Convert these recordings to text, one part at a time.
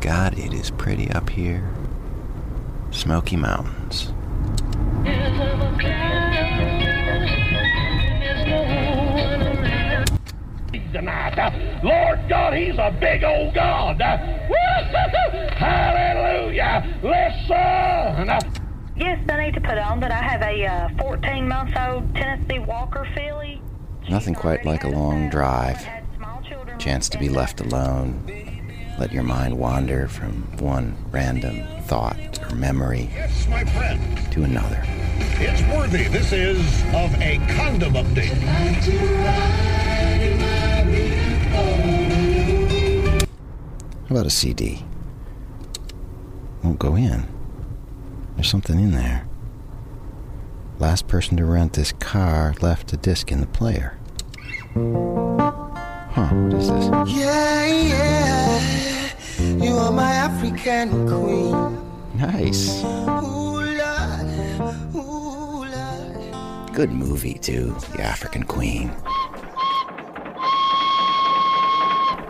God, it is pretty up here. Smoky Mountains. tonight. Lord God, He's a big old God. Hallelujah. Listen. Yes, I need to put on that I have a uh, 14 month old Tennessee Walker filly. Nothing quite like a long drive. Chance to be left alone. Let your mind wander from one random thought or memory Yes, to another. It's worthy. This is of a condom update. How about a CD? Won't go in. There's something in there. Last person to rent this car left a disc in the player. Huh, what is this? Yeah, yeah. You are my African queen. Nice. Ooh, Lord. Ooh, Lord. Good movie, too. The African Queen.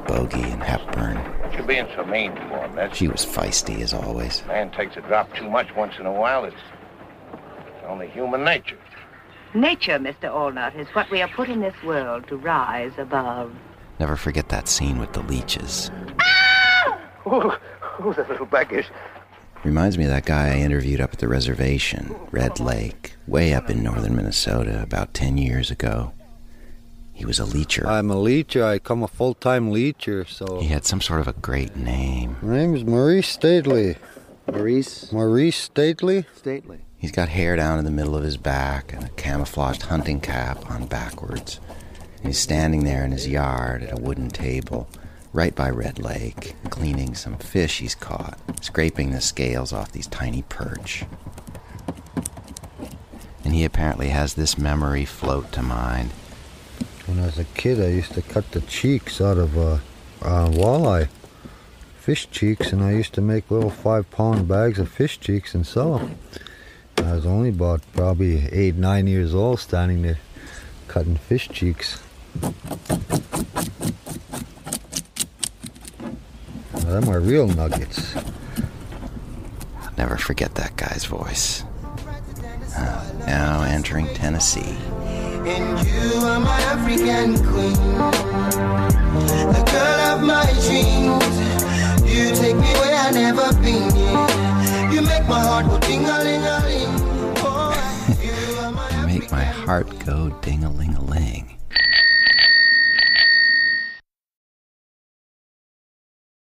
Bogey and Hepburn. You're being so mean to him, Miss. She was feisty as always. Man takes a drop too much once in a while. It's only human nature. Nature, Mr. Allnut, is what we are put in this world to rise above. Never forget that scene with the leeches. Ooh, ooh, the little beggars. Reminds me of that guy I interviewed up at the reservation, Red Lake, way up in northern Minnesota about 10 years ago. He was a leecher. I'm a leecher. I come a full-time leecher, so... He had some sort of a great name. My name is Maurice Stately. Maurice? Maurice Stately? Stately. He's got hair down in the middle of his back and a camouflaged hunting cap on backwards. He's standing there in his yard at a wooden table, right by Red Lake, cleaning some fish he's caught, scraping the scales off these tiny perch. And he apparently has this memory float to mind. When I was a kid, I used to cut the cheeks out of uh, uh, walleye, fish cheeks, and I used to make little five-pound bags of fish cheeks and sell them. I was only about probably eight, nine years old, standing there cutting fish cheeks. Now, them are real nuggets. I'll never forget that guy's voice. Uh, now entering Tennessee. And you are my African queen. The girl of my dreams. You take me where I've never been. Yeah. You make my heart go ding a ling a ling. Oh, you Make my heart go ding a ling a ling.